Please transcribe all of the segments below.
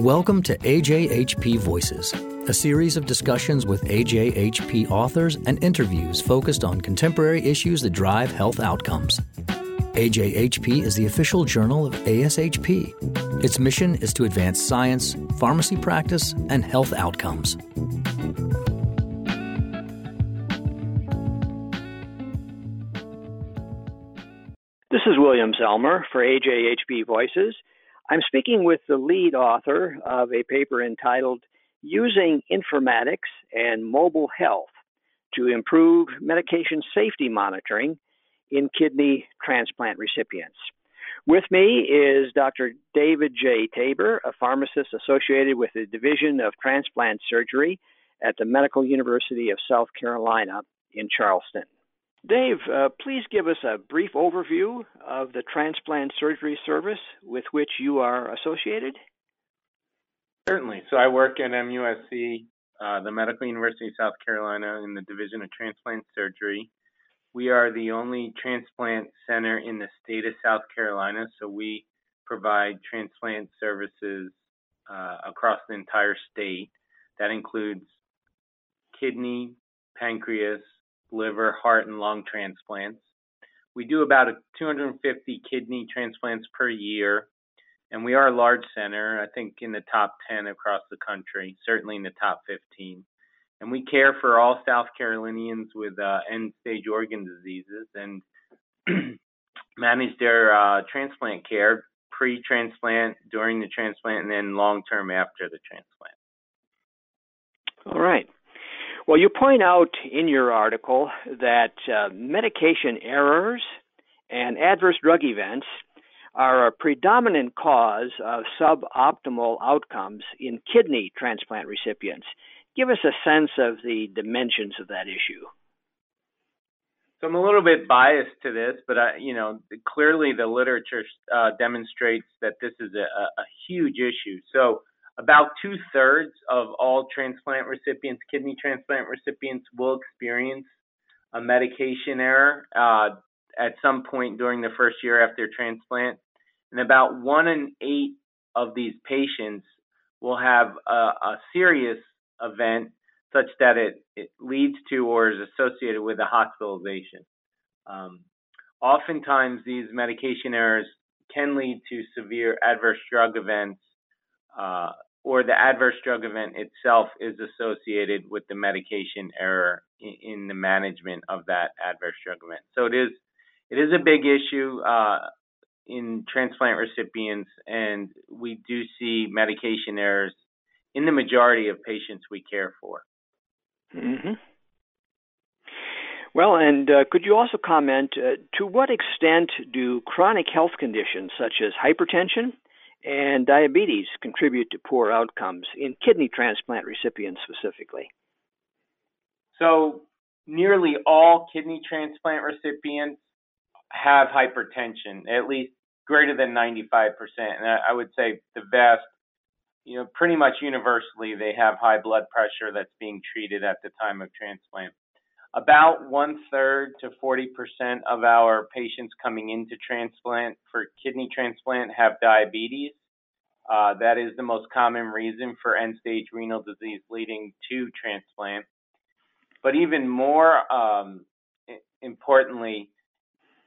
Welcome to AJHP Voices, a series of discussions with AJHP authors and interviews focused on contemporary issues that drive health outcomes. AJHP is the official journal of ASHP. Its mission is to advance science, pharmacy practice, and health outcomes. This is William Zellmer for AJHP Voices. I'm speaking with the lead author of a paper entitled Using Informatics and Mobile Health to Improve Medication Safety Monitoring in Kidney Transplant Recipients. With me is Dr. David J. Taber, a pharmacist associated with the Division of Transplant Surgery at the Medical University of South Carolina in Charleston. Dave, uh, please give us a brief overview of the transplant surgery service with which you are associated. Certainly. So I work at MUSC, uh, the Medical University of South Carolina, in the Division of Transplant Surgery. We are the only transplant center in the state of South Carolina, so we provide transplant services uh, across the entire state. That includes kidney, pancreas, liver, heart, and lung transplants. We do about 250 kidney transplants per year, and we are a large center, I think in the top 10 across the country, certainly in the top 15. And we care for all South Carolinians with uh, end stage organ diseases and manage their uh, transplant care pre transplant, during the transplant, and then long term after the transplant. All right. Well, you point out in your article that uh, medication errors and adverse drug events are a predominant cause of suboptimal outcomes in kidney transplant recipients. Give us a sense of the dimensions of that issue. So I'm a little bit biased to this, but I, you know, clearly the literature uh, demonstrates that this is a, a huge issue. So about two thirds of all transplant recipients, kidney transplant recipients, will experience a medication error uh, at some point during the first year after transplant. And about one in eight of these patients will have a, a serious event such that it, it leads to or is associated with a hospitalization. Um, oftentimes, these medication errors can lead to severe adverse drug events uh, or the adverse drug event itself is associated with the medication error in, the management of that adverse drug event. So it is it is a big issue uh, in transplant recipients, and we do see medication errors in the majority of patients we care for. Mm-hmm. Well, and uh, could you also comment uh, to what extent do chronic health conditions such as hypertension, and diabetes contribute to poor outcomes in kidney transplant recipients specifically? So, nearly all kidney transplant recipients have hypertension, at least greater than 95%. And I would say the vast, you know, pretty much universally, they have high blood pressure that's being treated at the time of transplant. About one third to 40% of our patients coming into transplant for kidney transplant have diabetes. Uh, that is the most common reason for end stage renal disease leading to transplant. But even more um, importantly,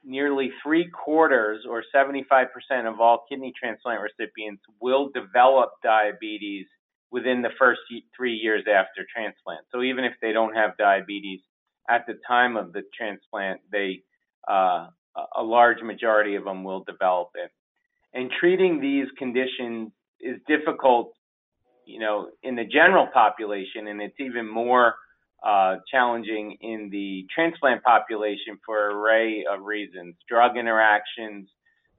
nearly three quarters or 75% of all kidney transplant recipients will develop diabetes within the first three years after transplant. So even if they don't have diabetes, at the time of the transplant, they uh, a large majority of them will develop it. And treating these conditions is difficult, you know, in the general population, and it's even more uh, challenging in the transplant population for an array of reasons: drug interactions,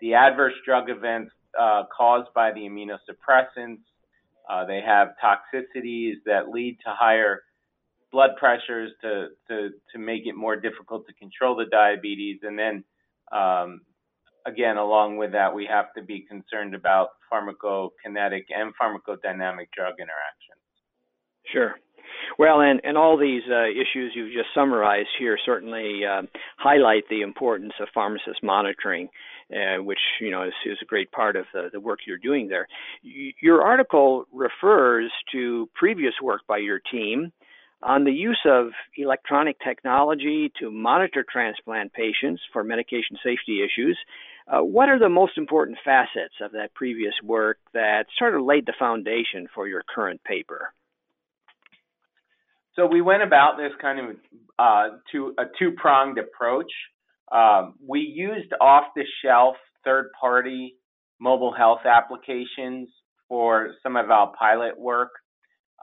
the adverse drug events uh, caused by the immunosuppressants. Uh, they have toxicities that lead to higher blood pressures to, to, to make it more difficult to control the diabetes. And then, um, again, along with that, we have to be concerned about pharmacokinetic and pharmacodynamic drug interactions. Sure. Well, and, and all these uh, issues you've just summarized here certainly uh, highlight the importance of pharmacist monitoring, uh, which you know is, is, a great part of the, the work you're doing there. Y- your article refers to previous work by your team on the use of electronic technology to monitor transplant patients for medication safety issues. Uh, what are the most important facets of that previous work that sort of laid the foundation for your current paper? So we went about this kind of uh, to a two-pronged approach. Um, we used off-the-shelf third-party mobile health applications for some of our pilot work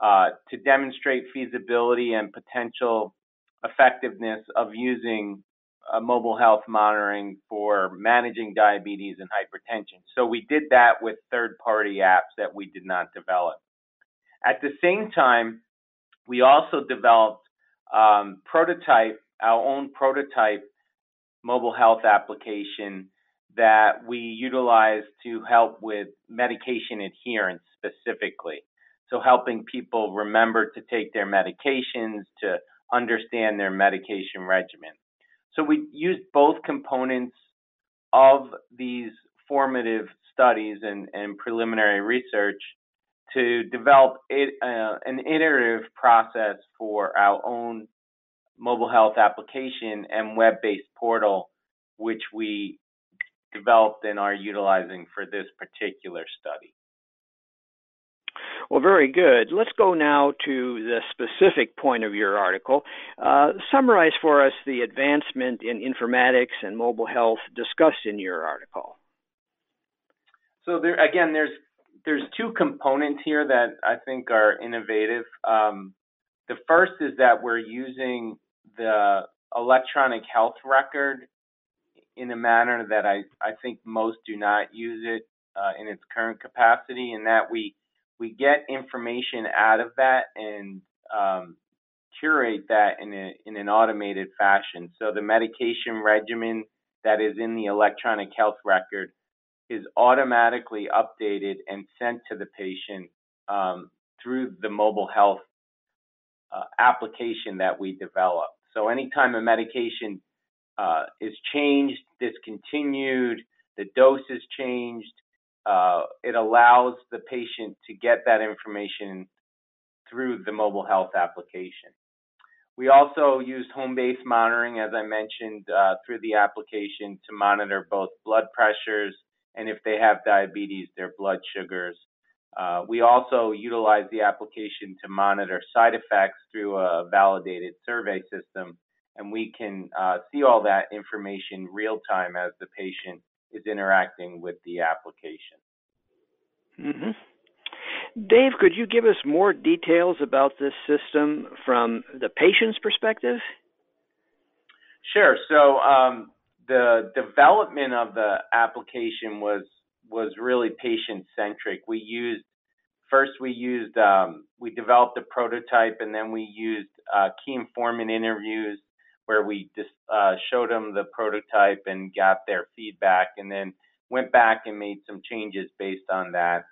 uh, to demonstrate feasibility and potential effectiveness of using uh, mobile health monitoring for managing diabetes and hypertension. So we did that with third-party apps that we did not develop. At the same time, we also developed um, prototype, our own prototype mobile health application that we utilize to help with medication adherence specifically. So helping people remember to take their medications, to understand their medication regimen. So we used both components of these formative studies and, and preliminary research to develop it, uh, an iterative process for our own mobile health application and web-based portal, which we developed and are utilizing for this particular study. Well, very good. Let's go now to the specific point of your article. Uh, summarize for us the advancement in informatics and mobile health discussed in your article. So there, again, there's there's two components here that I think are innovative. Um, the first is that we're using the electronic health record in a manner that I, I think most do not use it uh, in its current capacity, and that we we get information out of that and um, curate that in a in an automated fashion. So the medication regimen that is in the electronic health record is automatically updated and sent to the patient um, through the mobile health uh, application that we develop. So anytime a medication uh, is changed, discontinued, the dose is changed, uh, it allows the patient to get that information through the mobile health application. We also used home-based monitoring, as I mentioned, uh, through the application to monitor both blood pressures and if they have diabetes, their blood sugars. Uh, we also utilize the application to monitor side effects through a validated survey system, and we can uh, see all that information real time as the patient is interacting with the application. Mm-hmm. Dave, could you give us more details about this system from the patient's perspective? Sure. So um, the development of the application was was really patient centric. We used first we used um, we developed a prototype and then we used uh, key informant interviews where we just uh, showed them the prototype and got their feedback and then went back and made some changes based on that.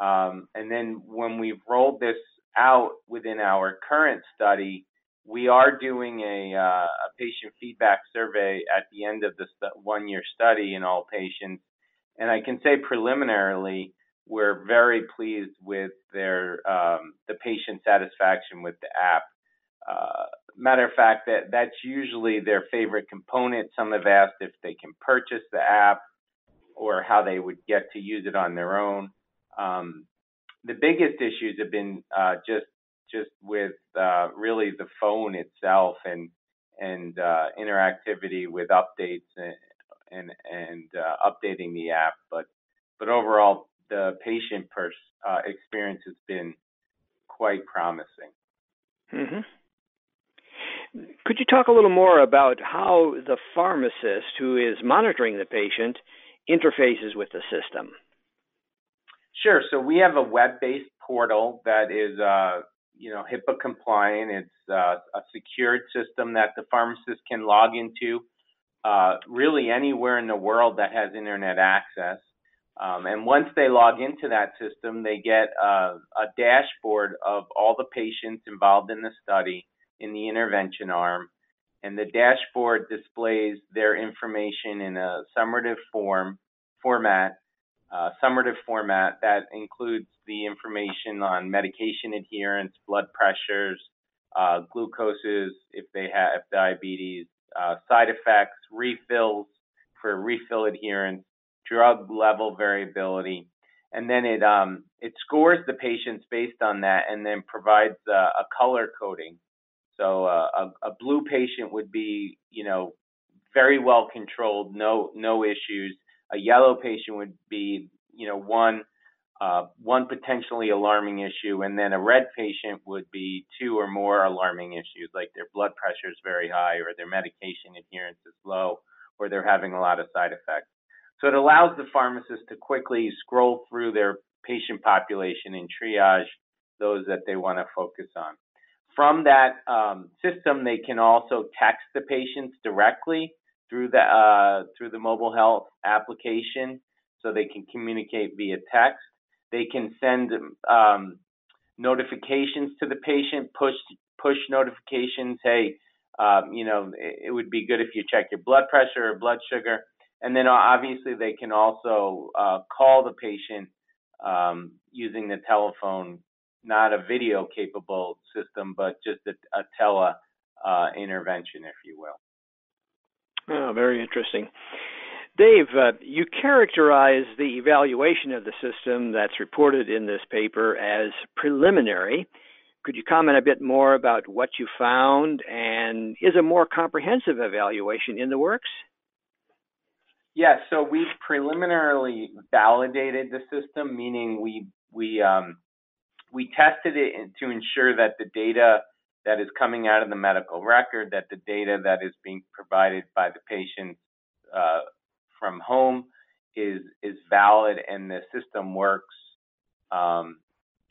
Um, and then when we've rolled this out within our current study, we are doing a, uh, a patient feedback survey at the end of the st- one year study in all patients. And I can say preliminarily, we're very pleased with their um, the patient satisfaction with the app. Uh, matter of fact, that that's usually their favorite component. Some have asked if they can purchase the app or how they would get to use it on their own. Um, the biggest issues have been uh, just just with uh, really the phone itself and and uh, interactivity with updates and and, and uh, updating the app. But but overall, the patient pers- uh, experience has been quite promising. Mm-hmm. Could you talk a little more about how the pharmacist who is monitoring the patient interfaces with the system? Sure. So we have a web-based portal that is, uh, you know, HIPAA compliant. It's uh, a secured system that the pharmacist can log into uh, really anywhere in the world that has internet access. Um, and once they log into that system, they get a, a dashboard of all the patients involved in the study in the intervention arm. And the dashboard displays their information in a summative form format, uh, summative format that includes the information on medication adherence, blood pressures, uh, glucoses if they have diabetes, uh, side effects, refills for refill adherence, drug level variability, and then it um, it scores the patients based on that, and then provides a, a color coding. So uh, a, a blue patient would be, you know, very well controlled, no no issues. A yellow patient would be, you know, one uh, one potentially alarming issue, and then a red patient would be two or more alarming issues, like their blood pressure is very high, or their medication adherence is low, or they're having a lot of side effects. So it allows the pharmacist to quickly scroll through their patient population and triage those that they want to focus on. From that um, system, they can also text the patients directly through the uh, through the mobile health application, so they can communicate via text. They can send um, notifications to the patient, push push notifications. Hey, um, you know, it, it, would be good if you check your blood pressure or blood sugar. And then obviously they can also uh, call the patient um, using the telephone, not a video capable system, but just a, a tele uh, intervention, if you will. Oh, very interesting. Dave, uh, you characterize the evaluation of the system that's reported in this paper as preliminary. Could you comment a bit more about what you found and is a more comprehensive evaluation in the works? Yes, yeah, so we preliminarily validated the system, meaning we we um, we tested it to ensure that the data that is coming out of the medical record, that the data that is being provided by the patient uh, from home is is valid and the system works um,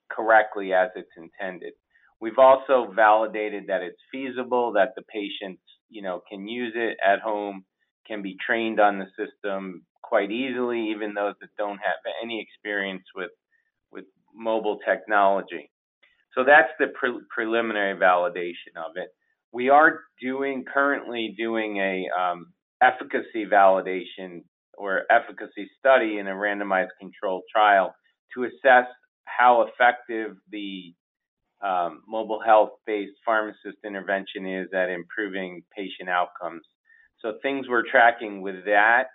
correctly as it's intended. We've also validated that it's feasible, that the patients, you know, can use it at home, can be trained on the system quite easily, even those that don't have any experience with with mobile technology. So that's the pre- preliminary validation of it. We are doing currently doing a um, efficacy validation or efficacy study in a randomized controlled trial to assess how effective the um, mobile health based pharmacist intervention is at improving patient outcomes. So things we're tracking with that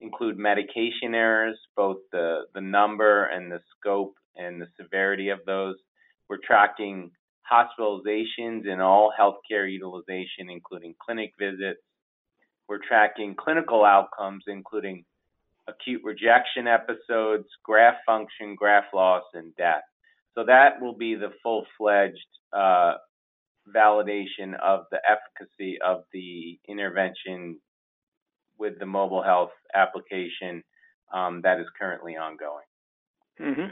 include medication errors, both the, the number and the scope and the severity of those. We're tracking hospitalizations and all healthcare utilization, including clinic visits, we're tracking clinical outcomes, including acute rejection episodes, graft function, graft loss, and death. So that will be the full-fledged uh, validation of the efficacy of the intervention with the mobile health application um, that is currently ongoing. Mm-hmm.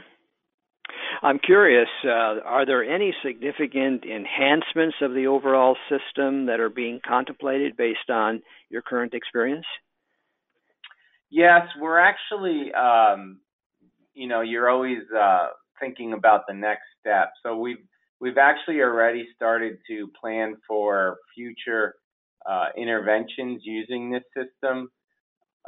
I'm curious, uh, are there any significant enhancements of the overall system that are being contemplated based on your current experience? Yes, we're actually, um, you know, you're always uh, thinking about the next step. So we've we've actually already started to plan for future uh, interventions using this system.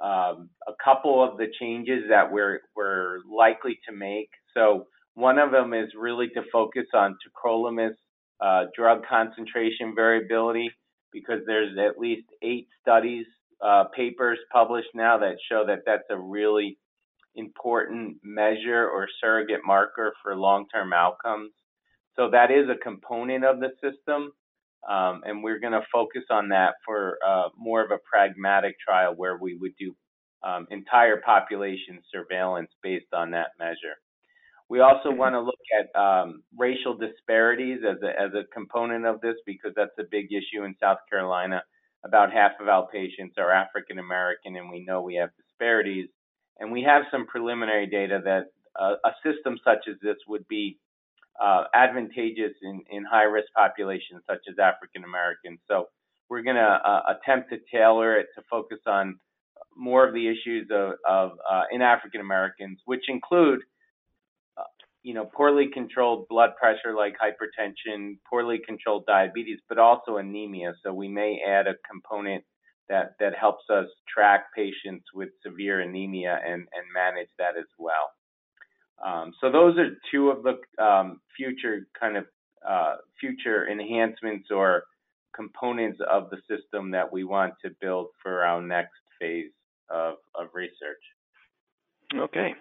Um, a couple of the changes that we're we're likely to make. So one of them is really to focus on tacrolimus uh, drug concentration variability because there's at least eight studies, uh, papers published now that show that that's a really important measure or surrogate marker for long-term outcomes. So that is a component of the system, um, and we're going to focus on that for uh, more of a pragmatic trial where we would do um, entire population surveillance based on that measure. We also mm-hmm. want to look at um, racial disparities as a, as a component of this because that's a big issue in South Carolina. About half of our patients are African American, and we know we have disparities. And we have some preliminary data that uh, a system such as this would be uh, advantageous in, in high risk populations such as African Americans. So we're going to uh, attempt to tailor it to focus on more of the issues of, of uh, in African Americans, which include, you know, poorly controlled blood pressure like hypertension, poorly controlled diabetes, but also anemia. So we may add a component that that helps us track patients with severe anemia and and manage that as well. Um, so those are two of the um, future kind of uh, future enhancements or components of the system that we want to build for our next phase of, of research. Okay.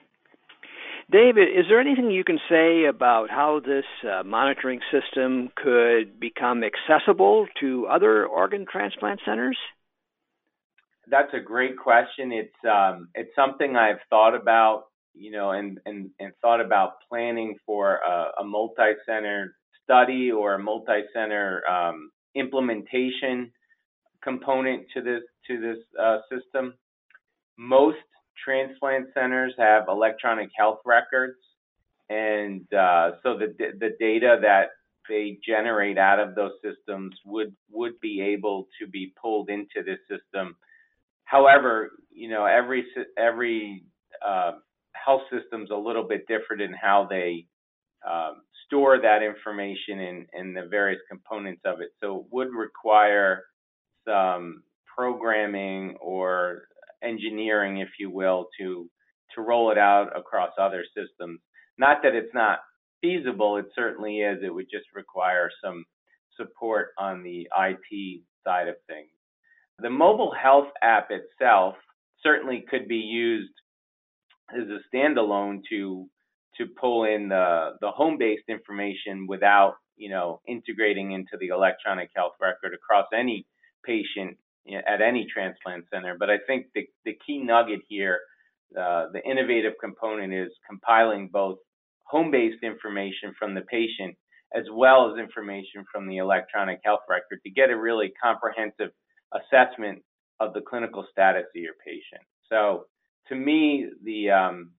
David, is there anything you can say about how this uh, monitoring system could become accessible to other organ transplant centers? That's a great question. It's um, it's something I've thought about, you know, and and, and thought about planning for a, a multi-center study or a multi-center um, implementation component to this to this uh, system. Most transplant centers have electronic health records, and uh, so the the data that they generate out of those systems would would be able to be pulled into this system. However, you know every every uh, health system's a little bit different in how they um, store that information in, in the various components of it. So it would require some programming or engineering, if you will, to to roll it out across other systems. Not that it's not feasible, it certainly is. It would just require some support on the IT side of things. The mobile health app itself certainly could be used as a standalone to to pull in the, the home-based information without, you know, integrating into the electronic health record across any patient at any transplant center. But I think the, the key nugget here, uh, the innovative component is compiling both home-based information from the patient as well as information from the electronic health record to get a really comprehensive assessment of the clinical status of your patient. So to me, the um,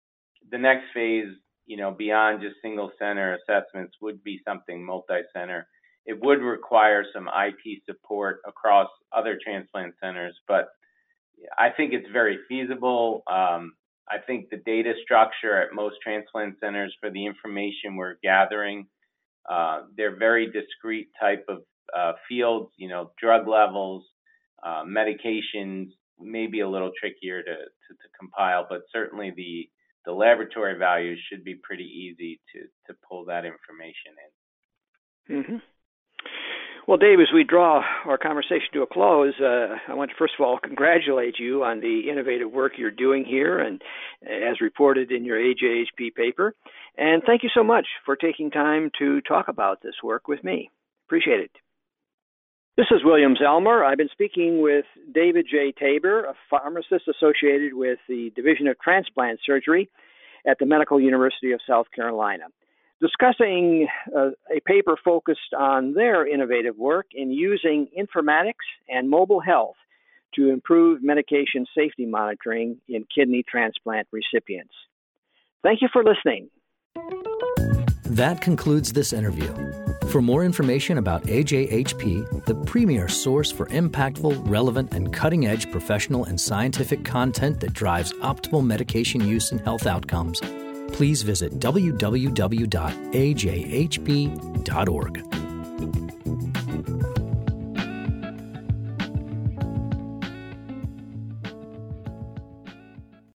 the next phase you know, beyond just single center assessments would be something multi-center. It would require some IT support across other transplant centers, but I think it's very feasible. Um, I think the data structure at most transplant centers for the information we're gathering, uh, they're very discrete type of uh, fields, you know, drug levels, uh, medications, maybe a little trickier to, to, to compile, but certainly the the laboratory values should be pretty easy to, to pull that information in. Mm-hmm. Well, Dave, as we draw our conversation to a close, uh, I want to first of all congratulate you on the innovative work you're doing here and as reported in your AJHP paper. And thank you so much for taking time to talk about this work with me. Appreciate it. This is William Zellmer. I've been speaking with David J. Taber, a pharmacist associated with the Division of Transplant Surgery at the Medical University of South Carolina, discussing uh, a paper focused on their innovative work in using informatics and mobile health to improve medication safety monitoring in kidney transplant recipients. Thank you for listening. That concludes this interview. For more information about AJHP, the premier source for impactful, relevant, and cutting edge professional and scientific content that drives optimal medication use and health outcomes, please visit www.ajhp.org.